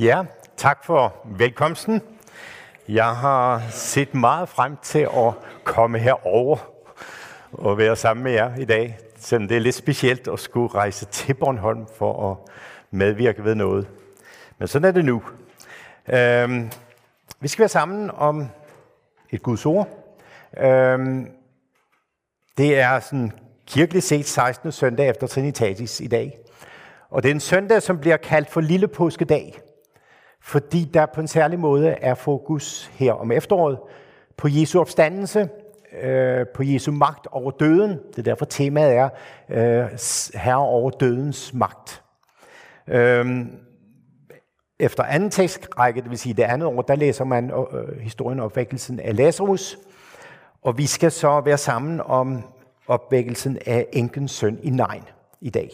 Ja, tak for velkomsten. Jeg har set meget frem til at komme herover og være sammen med jer i dag. Selvom det er lidt specielt at skulle rejse til Bornholm for at medvirke ved noget. Men sådan er det nu. Øhm, vi skal være sammen om et Guds ord. Øhm, det er sådan kirkeligt set 16. søndag efter Trinitatis i dag. Og det er en søndag, som bliver kaldt for Lille Påskedag fordi der på en særlig måde er fokus her om efteråret på Jesu opstandelse, øh, på Jesu magt over døden. Det er derfor temaet er øh, herre over dødens magt. Øh, efter anden tekstrække, det vil sige det andet år, der læser man øh, historien om opvækkelsen af Lazarus, og vi skal så være sammen om opvækkelsen af enkens søn i Nein i dag,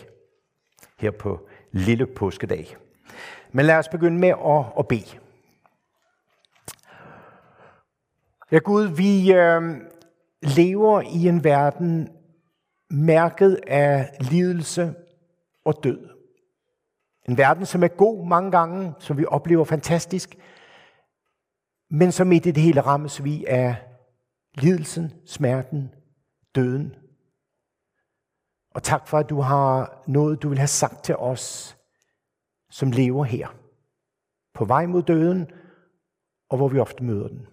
her på Lille Påskedag. Men lad os begynde med at, at bede. Ja Gud, vi øh, lever i en verden mærket af lidelse og død. En verden, som er god mange gange, som vi oplever fantastisk, men som i det hele rammes vi af lidelsen, smerten, døden. Og tak for, at du har noget, du vil have sagt til os som lever her. På vej mod døden, og hvor vi ofte møder den.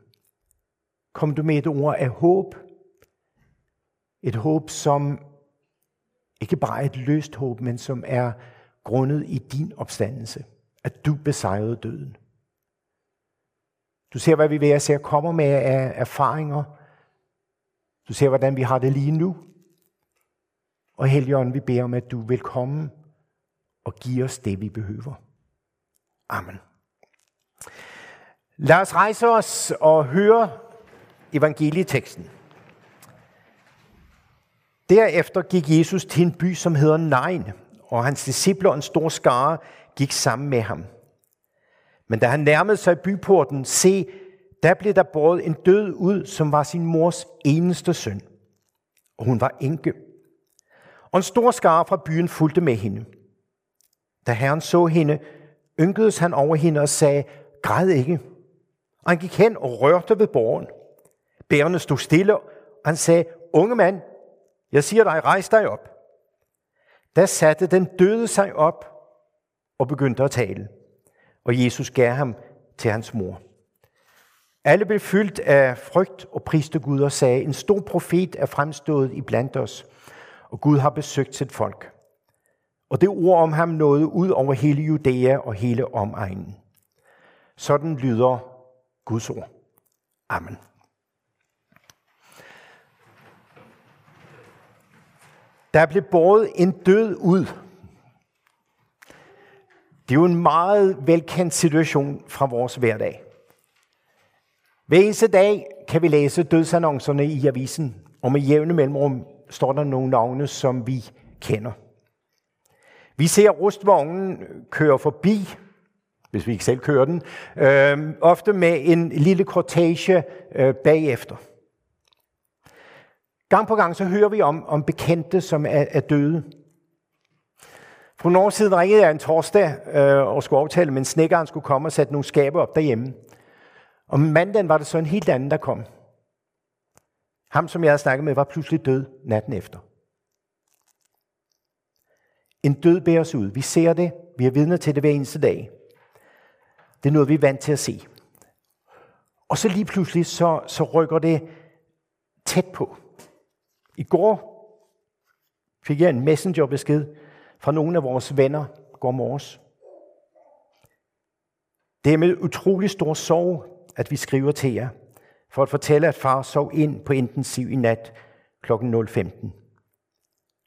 Kom du med et ord af håb. Et håb, som ikke bare er et løst håb, men som er grundet i din opstandelse. At du besejrede døden. Du ser, hvad vi ved at se kommer med af erfaringer. Du ser, hvordan vi har det lige nu. Og Helligånden, vi beder om, at du vil komme og give os det, vi behøver. Amen. Lad os rejse os og høre evangelieteksten. Derefter gik Jesus til en by, som hedder Nain, og hans disciple og en stor skare gik sammen med ham. Men da han nærmede sig byporten, se, der blev der båret en død ud, som var sin mors eneste søn. Og hun var enke. Og en stor skare fra byen fulgte med hende. Da Herren så hende, ynkedes han over hende og sagde, græd ikke. Og han gik hen og rørte ved borgen. Bærerne stod stille, og han sagde, unge mand, jeg siger dig, rejs dig op. Da satte den døde sig op og begyndte at tale. Og Jesus gav ham til hans mor. Alle blev fyldt af frygt og priste Gud og sagde, en stor profet er fremstået i blandt os, og Gud har besøgt sit folk. Og det ord om ham nåede ud over hele Judæa og hele omegnen. Sådan lyder Guds ord. Amen. Der blev båret en død ud. Det er jo en meget velkendt situation fra vores hverdag. Hver eneste dag kan vi læse dødsannoncerne i avisen, og med jævne mellemrum står der nogle navne, som vi kender. Vi ser rustvognen køre forbi, hvis vi ikke selv kører den, øh, ofte med en lille kortage øh, bagefter. Gang på gang så hører vi om, om bekendte, som er, er døde. For nogle år siden ringede jeg en torsdag øh, og skulle aftale, men snækkeren skulle komme og sætte nogle skabe op derhjemme. Og mandagen var det så en helt anden, der kom. Ham, som jeg havde snakket med, var pludselig død natten efter. En død bæres ud. Vi ser det. Vi er vidner til det hver eneste dag. Det er noget, vi er vant til at se. Og så lige pludselig, så, så rykker det tæt på. I går fik jeg en messengerbesked fra nogle af vores venner går morges. Det er med utrolig stor sorg, at vi skriver til jer, for at fortælle, at far sov ind på intensiv i nat kl. 0.15.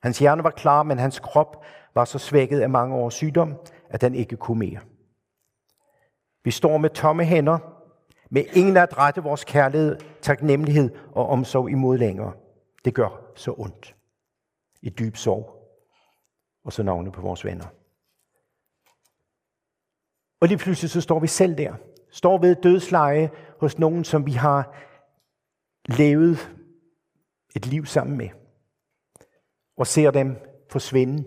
Hans hjerne var klar, men hans krop var så svækket af mange års sygdom, at den ikke kunne mere. Vi står med tomme hænder, med ingen at rette vores kærlighed, taknemmelighed og omsorg imod længere. Det gør så ondt. I dyb sorg. Og så navne på vores venner. Og lige pludselig så står vi selv der. Står ved dødsleje hos nogen, som vi har levet et liv sammen med. Og ser dem forsvinde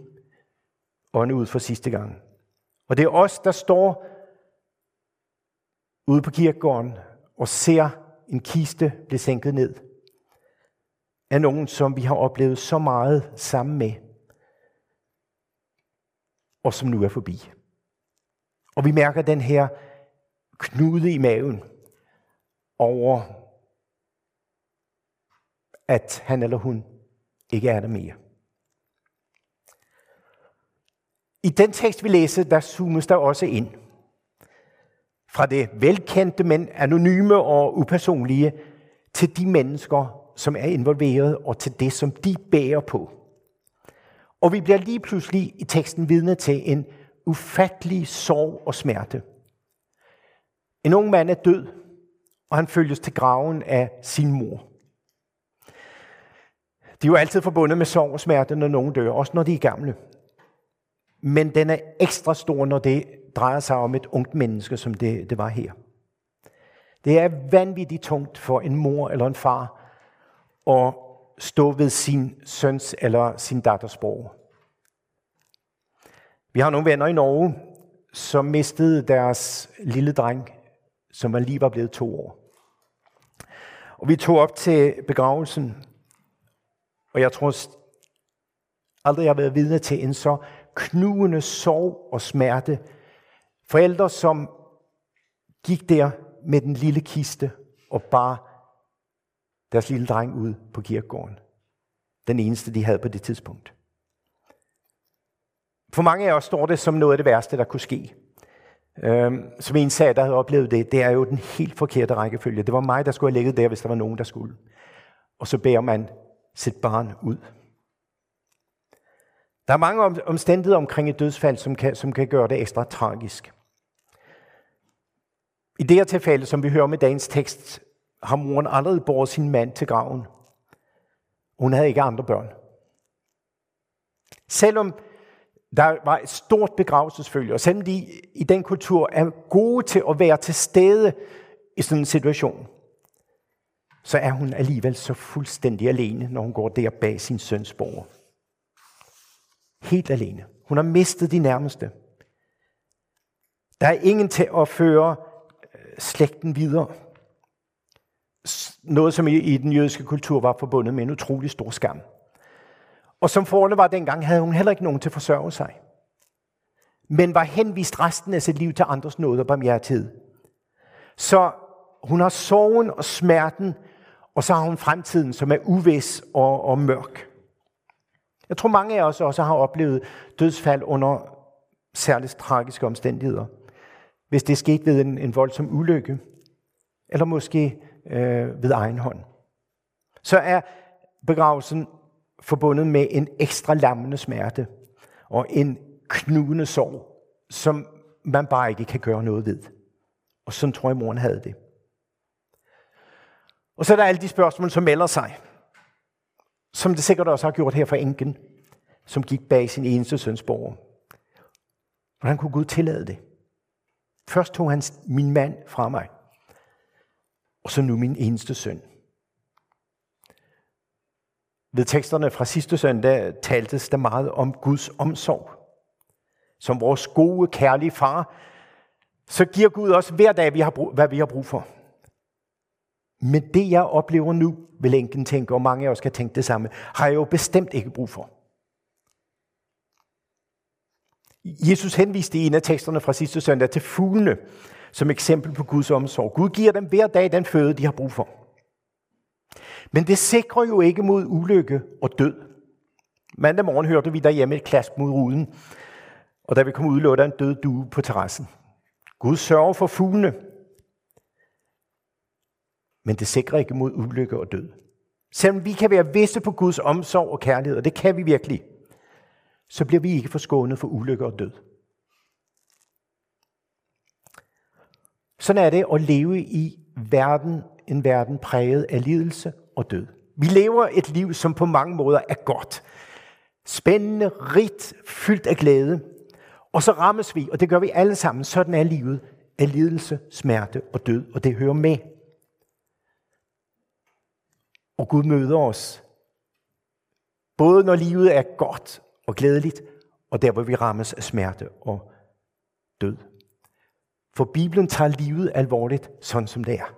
ånde ud for sidste gang. Og det er os, der står ude på kirkegården og ser en kiste blive sænket ned af nogen, som vi har oplevet så meget sammen med, og som nu er forbi. Og vi mærker den her knude i maven over, at han eller hun ikke er der mere. I den tekst, vi læser, der zoomes der også ind. Fra det velkendte, men anonyme og upersonlige, til de mennesker, som er involveret, og til det, som de bærer på. Og vi bliver lige pludselig i teksten vidne til en ufattelig sorg og smerte. En ung mand er død, og han følges til graven af sin mor. De er jo altid forbundet med sorg og smerte, når nogen dør, også når de er gamle. Men den er ekstra stor, når det drejer sig om et ungt menneske, som det, det var her. Det er vanvittigt tungt for en mor eller en far at stå ved sin søns eller sin datters borg. Vi har nogle venner i Norge, som mistede deres lille dreng, som var lige var blevet to år. Og vi tog op til begravelsen, og jeg tror aldrig, jeg har været vidne til en så knugende sorg og smerte. Forældre, som gik der med den lille kiste og bar deres lille dreng ud på kirkegården. Den eneste, de havde på det tidspunkt. For mange af os står det som noget af det værste, der kunne ske. Øhm, som en sagde, der havde oplevet det, det er jo den helt forkerte rækkefølge. Det var mig, der skulle have ligget der, hvis der var nogen, der skulle. Og så bærer man sit barn ud. Der er mange omstændigheder omkring et dødsfald, som kan, som kan gøre det ekstra tragisk. I det her tilfælde, som vi hører med dagens tekst, har moren allerede båret sin mand til graven. Hun havde ikke andre børn. Selvom der var et stort begravelsesfølge, og selvom de i den kultur er gode til at være til stede i sådan en situation, så er hun alligevel så fuldstændig alene, når hun går der bag sin søns borger. Helt alene. Hun har mistet de nærmeste. Der er ingen til at føre øh, slægten videre. Noget, som i, den jødiske kultur var forbundet med en utrolig stor skam. Og som forholdet var dengang, havde hun heller ikke nogen til at forsørge sig. Men var henvist resten af sit liv til andres nåde og barmhjertighed. Så hun har sorgen og smerten, og så har hun fremtiden, som er uvis og, og mørk. Jeg tror, mange af os også har oplevet dødsfald under særligt tragiske omstændigheder. Hvis det er sket ved en, en voldsom ulykke, eller måske øh, ved egen hånd. Så er begravelsen forbundet med en ekstra lammende smerte og en knugende sorg, som man bare ikke kan gøre noget ved. Og sådan tror jeg, moren havde det. Og så er der alle de spørgsmål, som melder sig. Som det sikkert også har gjort her for enken, som gik bag sin eneste søns borger. Hvordan kunne Gud tillade det? Først tog han min mand fra mig, og så nu min eneste søn. Ved teksterne fra sidste søndag taltes der meget om Guds omsorg. Som vores gode, kærlige far, så giver Gud os hver dag, hvad vi har brug for. Men det, jeg oplever nu, vil enken tænke, og mange af os kan tænke det samme, har jeg jo bestemt ikke brug for. Jesus henviste i en af teksterne fra sidste søndag til fuglene som eksempel på Guds omsorg. Gud giver dem hver dag den føde, de har brug for. Men det sikrer jo ikke mod ulykke og død. Mandag morgen hørte vi derhjemme et klask mod ruden, og da vi kom ud, lå der en død due på terrassen. Gud sørger for fuglene, men det sikrer ikke mod ulykke og død. Selvom vi kan være visse på Guds omsorg og kærlighed, og det kan vi virkelig, så bliver vi ikke forskånet for ulykke og død. Sådan er det at leve i verden, en verden præget af lidelse og død. Vi lever et liv, som på mange måder er godt. Spændende, rigt, fyldt af glæde. Og så rammes vi, og det gør vi alle sammen. Sådan er livet af lidelse, smerte og død, og det hører med. Og Gud møder os. Både når livet er godt og glædeligt, og der hvor vi rammes af smerte og død. For Bibelen tager livet alvorligt, sådan som det er.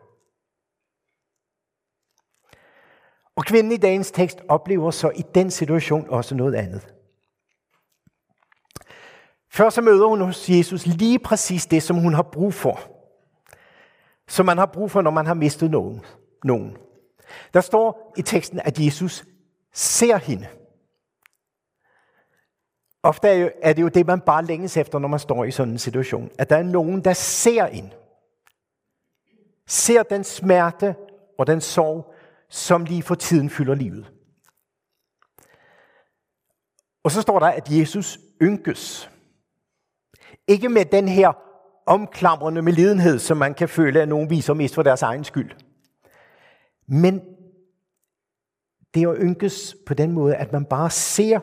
Og kvinden i dagens tekst oplever så i den situation også noget andet. Først så møder hun hos Jesus lige præcis det, som hun har brug for. Som man har brug for, når man har mistet nogen. nogen. Der står i teksten, at Jesus ser hende. Ofte er det jo det, man bare længes efter, når man står i sådan en situation. At der er nogen, der ser ind. Ser den smerte og den sorg, som lige for tiden fylder livet. Og så står der, at Jesus ynkes. Ikke med den her omklamrende medlidenhed, som man kan føle, at nogen viser mest for deres egen skyld. Men det er at ynkes på den måde, at man bare ser,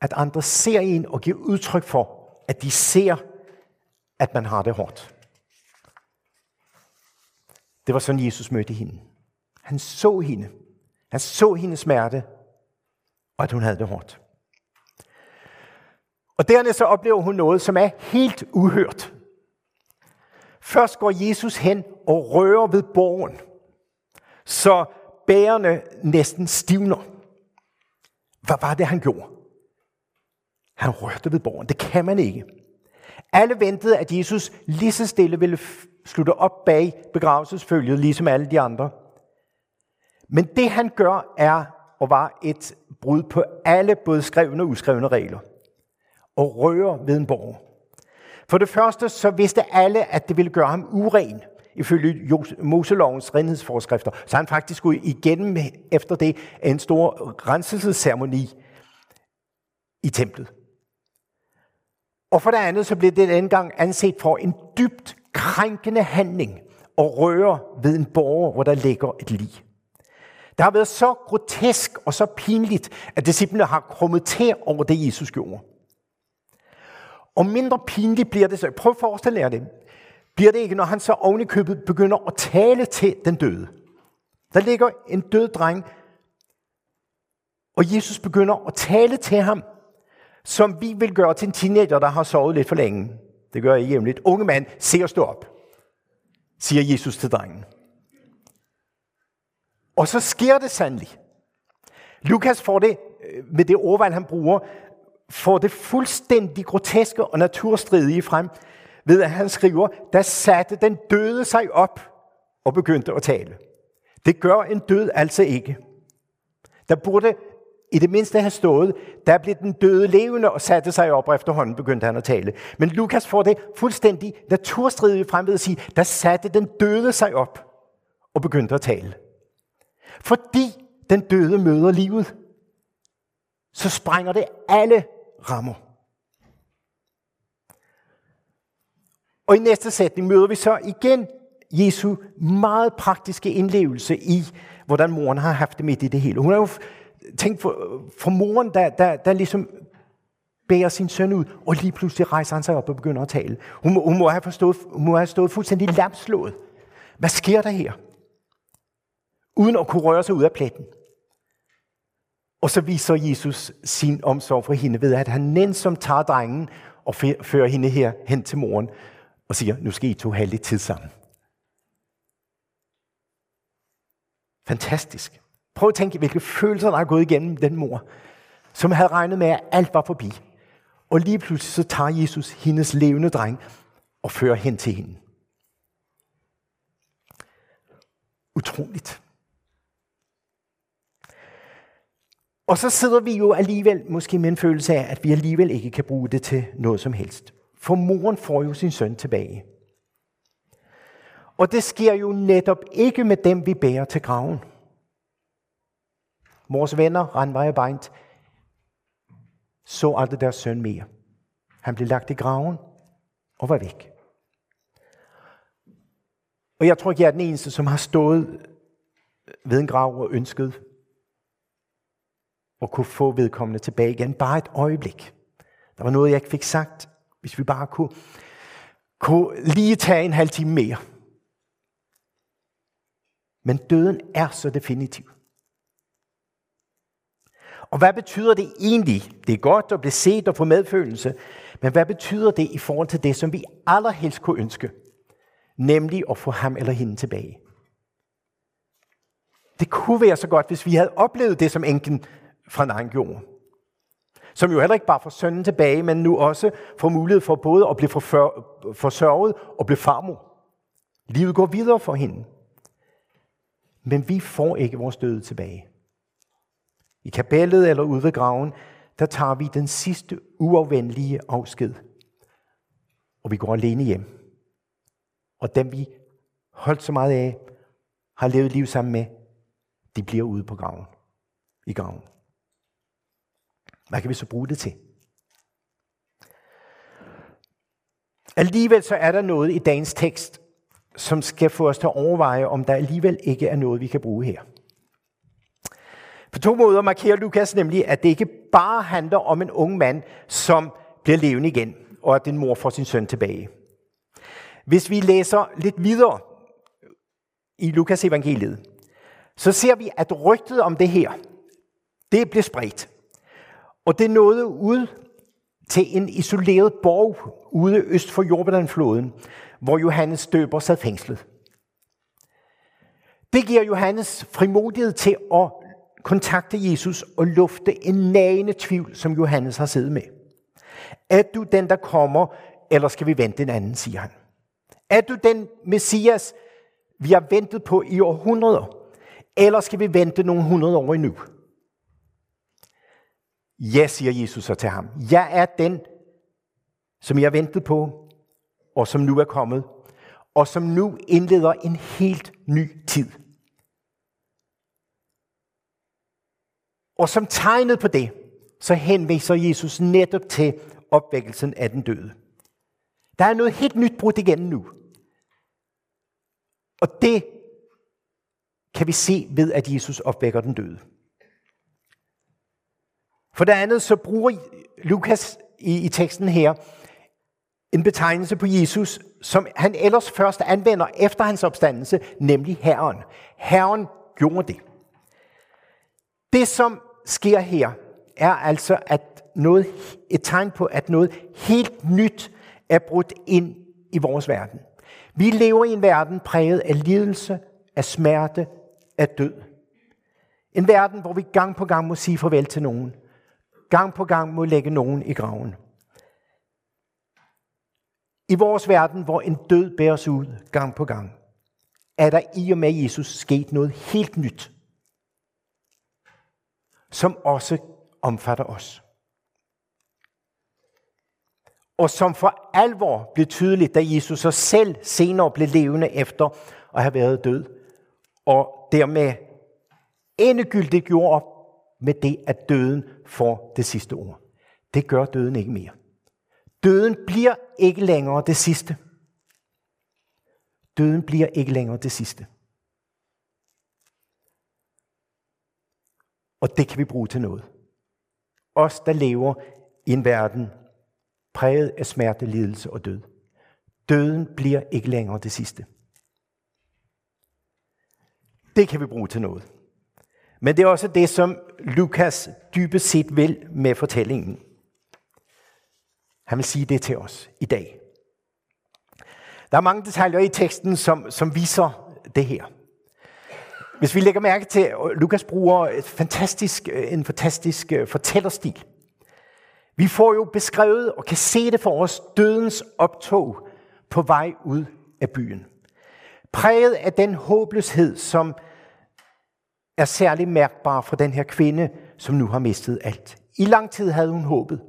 at andre ser en og giver udtryk for, at de ser, at man har det hårdt. Det var sådan, Jesus mødte hende. Han så hende. Han så hendes smerte, og at hun havde det hårdt. Og dernæst så oplever hun noget, som er helt uhørt. Først går Jesus hen og rører ved borgen, så bærerne næsten stivner. Hvad var det, han gjorde? Han rørte ved borgen. Det kan man ikke. Alle ventede, at Jesus lige så stille ville slutte op bag begravelsesfølget, ligesom alle de andre. Men det han gør, er og var et brud på alle både skrevne og uskrevne regler. Og rører ved en borger. For det første så vidste alle, at det ville gøre ham uren, ifølge Moselovens renhedsforskrifter. Så han faktisk skulle igennem efter det en stor renselsesceremoni i templet. Og for det andet, så blev det dengang anset for en dybt krænkende handling at røre ved en borger, hvor der ligger et lig. Det har været så grotesk og så pinligt, at disciplene har krummet til over det, Jesus gjorde. Og mindre pinligt bliver det så. Prøv at forestille jer det. Bliver det ikke, når han så oven i købet begynder at tale til den døde. Der ligger en død dreng, og Jesus begynder at tale til ham, som vi vil gøre til en teenager, der har sovet lidt for længe. Det gør jeg jævnligt. Unge mand, se og stå op, siger Jesus til drengen. Og så sker det sandelig. Lukas får det, øh, med det ordvalg han bruger, får det fuldstændig groteske og naturstridige frem, ved at han skriver, der satte den døde sig op og begyndte at tale. Det gør en død altså ikke. Der burde i det mindste have stået, der blev den døde levende og satte sig op, og efterhånden begyndte han at tale. Men Lukas får det fuldstændig naturstridigt frem ved at sige, der satte den døde sig op og begyndte at tale. Fordi den døde møder livet, så sprænger det alle rammer. Og i næste sætning møder vi så igen Jesu meget praktiske indlevelse i, hvordan moren har haft det midt i det hele. Hun har jo tænkt for, for moren, der, der, der ligesom bærer sin søn ud, og lige pludselig rejser han sig op og begynder at tale. Hun må, hun må, have, forstået, hun må have stået fuldstændig lamslået. Hvad sker der her? uden at kunne røre sig ud af pletten. Og så viser Jesus sin omsorg for hende ved, at han nænsomt tager drengen og fører hende her hen til moren og siger, nu skal I to have lidt tid sammen. Fantastisk. Prøv at tænke, hvilke følelser, der er gået igennem den mor, som havde regnet med, at alt var forbi. Og lige pludselig så tager Jesus hendes levende dreng og fører hen til hende. Utroligt. Og så sidder vi jo alligevel måske med en følelse af, at vi alligevel ikke kan bruge det til noget som helst. For moren får jo sin søn tilbage. Og det sker jo netop ikke med dem, vi bærer til graven. Mors venner, Randvej og Beint, så aldrig deres søn mere. Han blev lagt i graven og var væk. Og jeg tror ikke, jeg er den eneste, som har stået ved en grav og ønsket at kunne få vedkommende tilbage igen. Bare et øjeblik. Der var noget, jeg ikke fik sagt. Hvis vi bare kunne, kunne lige tage en halv time mere. Men døden er så definitiv. Og hvad betyder det egentlig? Det er godt at blive set og få medfølelse. Men hvad betyder det i forhold til det, som vi allerhelst kunne ønske? Nemlig at få ham eller hende tilbage. Det kunne være så godt, hvis vi havde oplevet det, som enken fra Nain gjorde. Som jo heller ikke bare får sønnen tilbage, men nu også får mulighed for både at blive forsørget og blive farmor. Livet går videre for hende. Men vi får ikke vores døde tilbage. I kapellet eller ude ved graven, der tager vi den sidste uafvendelige afsked. Og vi går alene hjem. Og dem vi holdt så meget af, har levet liv sammen med, de bliver ude på graven. I graven. Hvad kan vi så bruge det til? Alligevel så er der noget i dagens tekst, som skal få os til at overveje, om der alligevel ikke er noget, vi kan bruge her. På to måder markerer Lukas nemlig, at det ikke bare handler om en ung mand, som bliver levende igen, og at din mor får sin søn tilbage. Hvis vi læser lidt videre i Lukas evangeliet, så ser vi, at rygtet om det her, det blev spredt. Og det nåede ud til en isoleret borg ude øst for Jordanfloden, hvor Johannes døber sad fængslet. Det giver Johannes frimodighed til at kontakte Jesus og lufte en nagende tvivl, som Johannes har siddet med. Er du den, der kommer, eller skal vi vente en anden, siger han. Er du den Messias, vi har ventet på i århundreder, eller skal vi vente nogle hundrede år endnu? Ja, siger Jesus så til ham. Jeg er den, som jeg ventede på, og som nu er kommet, og som nu indleder en helt ny tid. Og som tegnet på det, så henviser Jesus netop til opvækkelsen af den døde. Der er noget helt nyt brudt igen nu. Og det kan vi se ved, at Jesus opvækker den døde. For det andet så bruger Lukas i, i teksten her en betegnelse på Jesus, som han ellers først anvender efter hans opstandelse, nemlig Herren. Herren gjorde det. Det, som sker her, er altså at noget, et tegn på, at noget helt nyt er brudt ind i vores verden. Vi lever i en verden præget af lidelse, af smerte, af død. En verden, hvor vi gang på gang må sige farvel til nogen. Gang på gang må lægge nogen i graven. I vores verden, hvor en død bæres ud gang på gang, er der i og med Jesus sket noget helt nyt, som også omfatter os. Og som for alvor blev tydeligt, da Jesus så selv senere blev levende efter at have været død, og dermed endegyldigt gjorde op med det, at døden får det sidste ord. Det gør døden ikke mere. Døden bliver ikke længere det sidste. Døden bliver ikke længere det sidste. Og det kan vi bruge til noget. Os, der lever i en verden præget af smerte, lidelse og død. Døden bliver ikke længere det sidste. Det kan vi bruge til noget. Men det er også det, som Lukas dybest set vil med fortællingen. Han vil sige det til os i dag. Der er mange detaljer i teksten, som, som viser det her. Hvis vi lægger mærke til, at Lukas bruger et fantastisk, øh, en fantastisk øh, fortællerstil. Vi får jo beskrevet og kan se det for os dødens optog på vej ud af byen. Præget af den håbløshed, som er særlig mærkbar for den her kvinde, som nu har mistet alt. I lang tid havde hun håbet.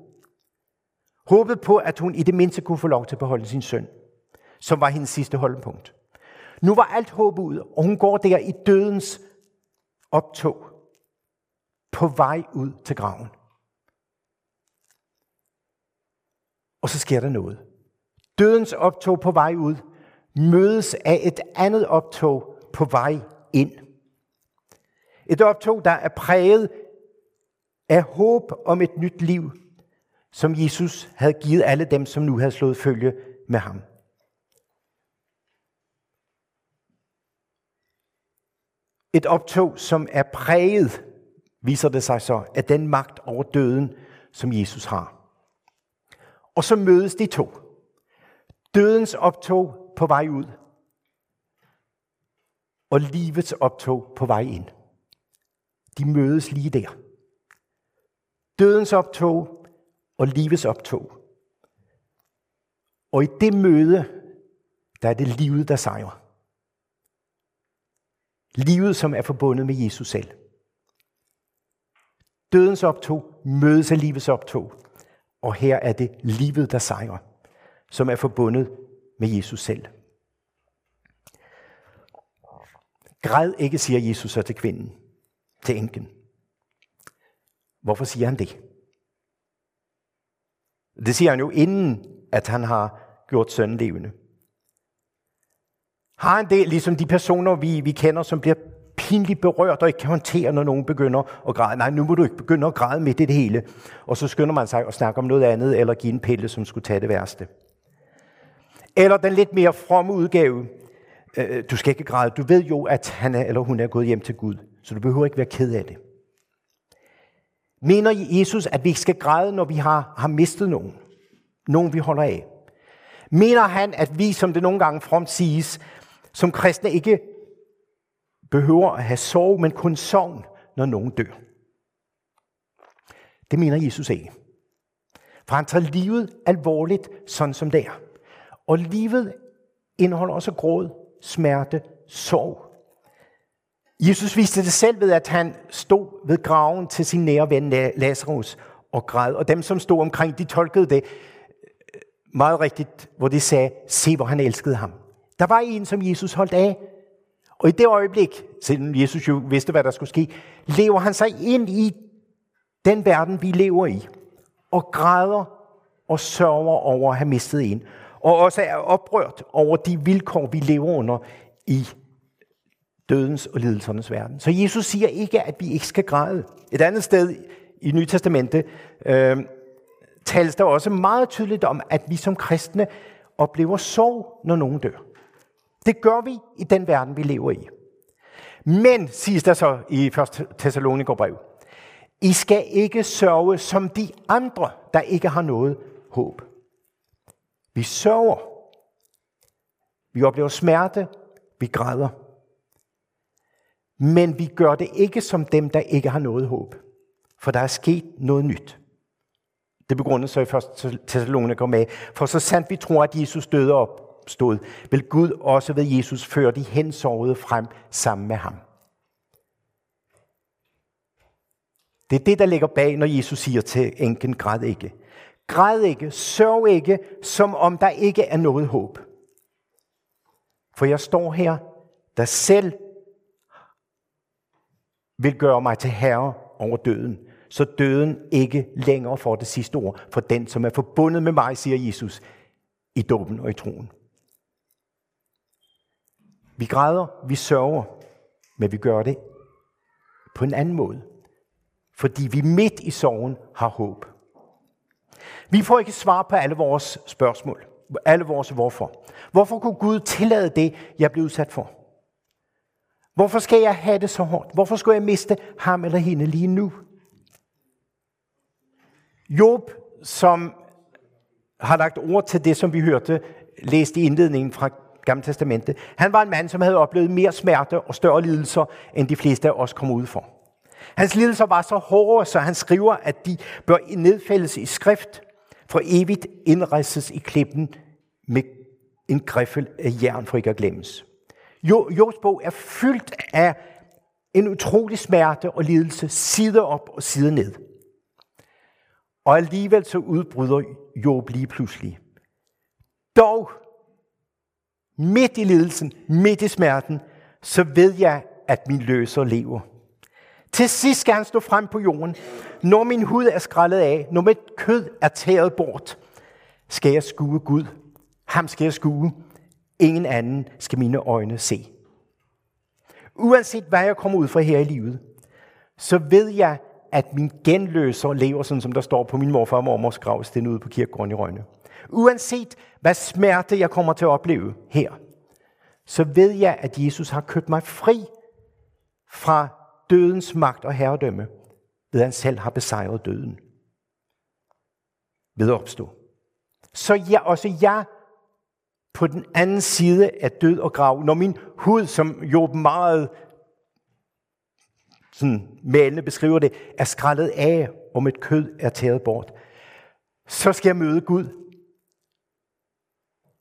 Håbet på, at hun i det mindste kunne få lov til at beholde sin søn, som var hendes sidste holdepunkt. Nu var alt håb ud, og hun går der i dødens optog på vej ud til graven. Og så sker der noget. Dødens optog på vej ud mødes af et andet optog på vej ind. Et optog, der er præget af håb om et nyt liv, som Jesus havde givet alle dem, som nu havde slået følge med ham. Et optog, som er præget, viser det sig så, af den magt over døden, som Jesus har. Og så mødes de to. Dødens optog på vej ud. Og livets optog på vej ind. De mødes lige der. Dødens optog og livets optog. Og i det møde, der er det livet, der sejrer. Livet, som er forbundet med Jesus selv. Dødens optog mødes af livets optog. Og her er det livet, der sejrer, som er forbundet med Jesus selv. Græd ikke, siger Jesus så til kvinden, til enken. Hvorfor siger han det? Det siger han jo inden, at han har gjort sønnen levende. Har han det, ligesom de personer, vi, vi kender, som bliver pinligt berørt og ikke kan håndtere, når nogen begynder at græde. Nej, nu må du ikke begynde at græde midt i det hele. Og så skynder man sig at snakke om noget andet, eller give en pille, som skulle tage det værste. Eller den lidt mere fromme udgave. Øh, du skal ikke græde. Du ved jo, at han er, eller hun er gået hjem til Gud. Så du behøver ikke være ked af det. Mener Jesus, at vi ikke skal græde, når vi har, har mistet nogen? Nogen, vi holder af? Mener han, at vi, som det nogle gange fromt siges, som kristne ikke behøver at have sorg, men kun sorg, når nogen dør? Det mener Jesus ikke. For han tager livet alvorligt, sådan som det er. Og livet indeholder også gråd, smerte, sorg. Jesus viste det selv ved, at han stod ved graven til sin nære ven Lazarus og græd. Og dem, som stod omkring, de tolkede det øh, meget rigtigt, hvor de sagde, se hvor han elskede ham. Der var en, som Jesus holdt af. Og i det øjeblik, selvom Jesus jo vidste, hvad der skulle ske, lever han sig ind i den verden, vi lever i. Og græder og sørger over at have mistet en. Og også er oprørt over de vilkår, vi lever under i dødens og lidelsernes verden. Så Jesus siger ikke, at vi ikke skal græde. Et andet sted i Nye Testamente øh, tales der også meget tydeligt om, at vi som kristne oplever sorg, når nogen dør. Det gør vi i den verden, vi lever i. Men, siges der så i 1. Thessalonikerbrev, I skal ikke sørge som de andre, der ikke har noget håb. Vi sørger. Vi oplever smerte. Vi græder. Men vi gør det ikke som dem, der ikke har noget håb. For der er sket noget nyt. Det begrundes så i 1. Thessaloniker med. For så sandt vi tror, at Jesus døde op, opstod, vil Gud også ved Jesus føre de hensovede frem sammen med ham. Det er det, der ligger bag, når Jesus siger til enken, græd ikke. Græd ikke, sørg ikke, som om der ikke er noget håb. For jeg står her, der selv vil gøre mig til herre over døden, så døden ikke længere får det sidste ord for den, som er forbundet med mig, siger Jesus, i dåben og i troen. Vi græder, vi sørger, men vi gør det på en anden måde. Fordi vi midt i sorgen har håb. Vi får ikke svar på alle vores spørgsmål. Alle vores hvorfor. Hvorfor kunne Gud tillade det, jeg blev udsat for? Hvorfor skal jeg have det så hårdt? Hvorfor skulle jeg miste ham eller hende lige nu? Job, som har lagt ord til det, som vi hørte, læst i indledningen fra Gamle Testamente. Han var en mand, som havde oplevet mere smerte og større lidelser, end de fleste af os kom ud for. Hans lidelser var så hårde, så han skriver, at de bør nedfældes i skrift, for evigt indrejses i klippen med en griffel af jern, for ikke at glemmes. Jo, Jobs bog er fyldt af en utrolig smerte og lidelse, side op og side ned. Og alligevel så udbryder Job lige pludselig. Dog midt i lidelsen, midt i smerten, så ved jeg, at min løser lever. Til sidst skal han stå frem på jorden. Når min hud er skrællet af, når mit kød er tæret bort, skal jeg skue Gud. Ham skal jeg skue. Ingen anden skal mine øjne se. Uanset hvad jeg kommer ud fra her i livet, så ved jeg, at min genløser lever, sådan som der står på min morfar og mormors gravsten ude på kirkegården i Rønne. Uanset hvad smerte jeg kommer til at opleve her, så ved jeg, at Jesus har købt mig fri fra dødens magt og herredømme, ved at han selv har besejret døden. Ved at opstå. så jeg, også jeg på den anden side af død og grav, når min hud, som jo meget sådan malende beskriver det, er skrællet af, og mit kød er taget bort, så skal jeg møde Gud.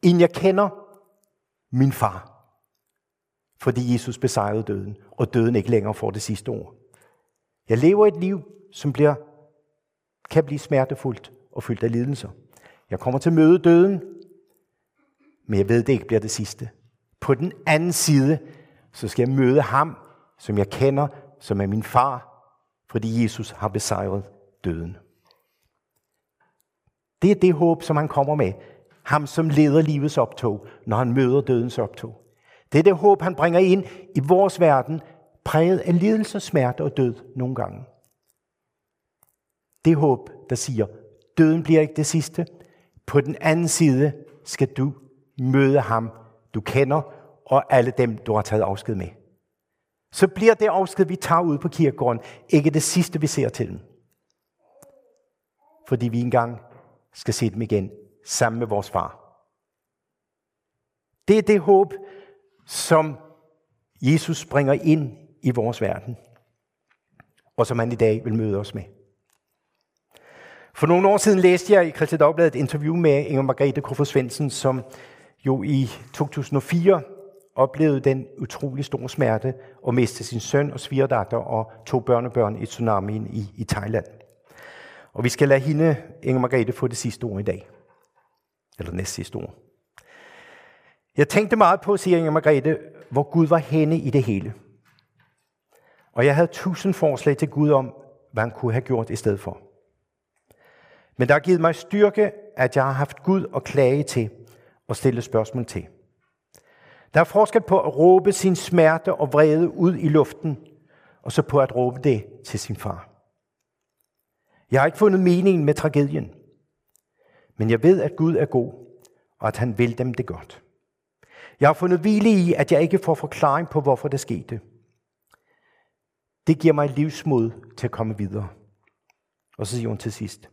Inden jeg kender min far. Fordi Jesus besejrede døden, og døden ikke længere får det sidste ord. Jeg lever et liv, som bliver, kan blive smertefuldt og fyldt af lidelser. Jeg kommer til at møde døden, men jeg ved, det ikke bliver det sidste. På den anden side, så skal jeg møde ham, som jeg kender, som er min far, fordi Jesus har besejret døden. Det er det håb, som han kommer med. Ham, som leder livets optog, når han møder dødens optog. Det er det håb, han bringer ind i vores verden, præget af lidelse, smerte og død nogle gange. Det håb, der siger, døden bliver ikke det sidste. På den anden side skal du møde ham, du kender, og alle dem, du har taget afsked med. Så bliver det afsked, vi tager ud på kirkegården, ikke det sidste, vi ser til dem. Fordi vi engang skal se dem igen sammen med vores far. Det er det håb, som Jesus bringer ind i vores verden, og som han i dag vil møde os med. For nogle år siden læste jeg i Christi Dagbladet et interview med Inger Margrethe Kofod Svendsen, som jo i 2004 oplevede den utrolig store smerte at miste sin søn og svigerdatter og to børnebørn i tsunamien i, i Thailand. Og vi skal lade hende, Inger Margrethe, få det sidste ord i dag. Eller næst sidste ord. Jeg tænkte meget på, siger Inger Margrethe, hvor Gud var henne i det hele. Og jeg havde tusind forslag til Gud om, hvad han kunne have gjort i stedet for. Men der har givet mig styrke, at jeg har haft Gud at klage til og stille spørgsmål til. Der er forskel på at råbe sin smerte og vrede ud i luften, og så på at råbe det til sin far. Jeg har ikke fundet meningen med tragedien, men jeg ved, at Gud er god, og at han vil dem det godt. Jeg har fundet hvile i, at jeg ikke får forklaring på, hvorfor det skete. Det giver mig livsmod til at komme videre. Og så siger hun til sidst,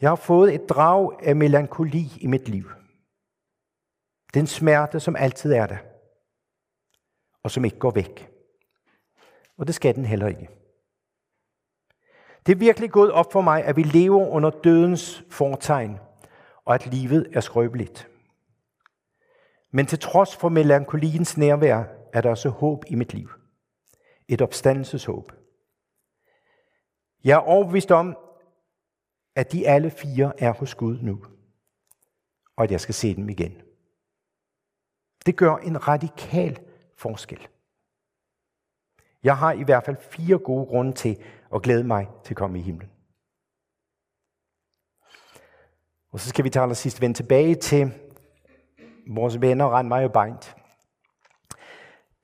jeg har fået et drag af melankoli i mit liv. Den smerte, som altid er der, og som ikke går væk. Og det skal den heller ikke. Det er virkelig gået op for mig, at vi lever under dødens fortegn, og at livet er skrøbeligt. Men til trods for melankoliens nærvær, er der også håb i mit liv. Et opstandelseshåb. Jeg er overbevist om, at de alle fire er hos Gud nu, og at jeg skal se dem igen. Det gør en radikal forskel. Jeg har i hvert fald fire gode grunde til at glæde mig til at komme i himlen. Og så skal vi til allersidst vende tilbage til vores venner Randmej og Beint.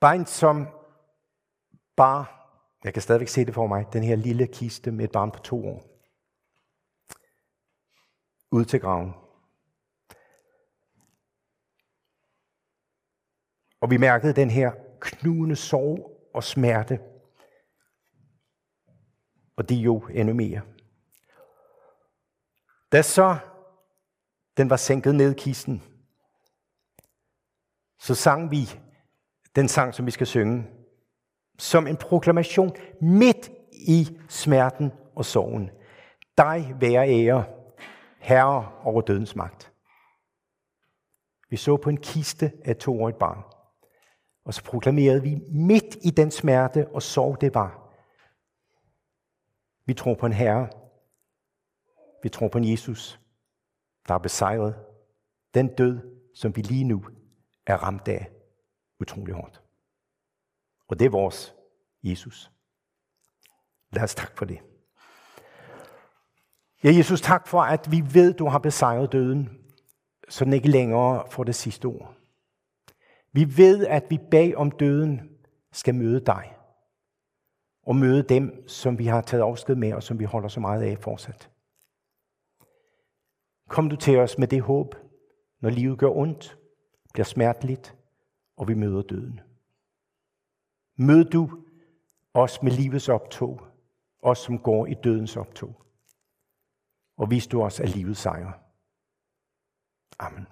Beint som bare, jeg kan stadigvæk se det for mig, den her lille kiste med et barn på to år. Ud til graven. Og vi mærkede den her knugende sorg og smerte. Og det er jo endnu mere. Da så den var sænket ned i kisten, så sang vi den sang, som vi skal synge, som en proklamation midt i smerten og sorgen. Dig være ære, herre over dødens magt. Vi så på en kiste af toårigt barn. Og så proklamerede vi midt i den smerte og sorg, det var. Vi tror på en Herre. Vi tror på en Jesus, der er besejret den død, som vi lige nu er ramt af utrolig hårdt. Og det er vores Jesus. Lad os tak for det. Ja, Jesus, tak for, at vi ved, du har besejret døden, så den ikke længere får det sidste ord. Vi ved, at vi bag om døden skal møde dig. Og møde dem, som vi har taget afsked med, og som vi holder så meget af fortsat. Kom du til os med det håb, når livet gør ondt, bliver smerteligt, og vi møder døden. Mød du os med livets optog, os som går i dødens optog. Og vis du os af livets sejr. Amen.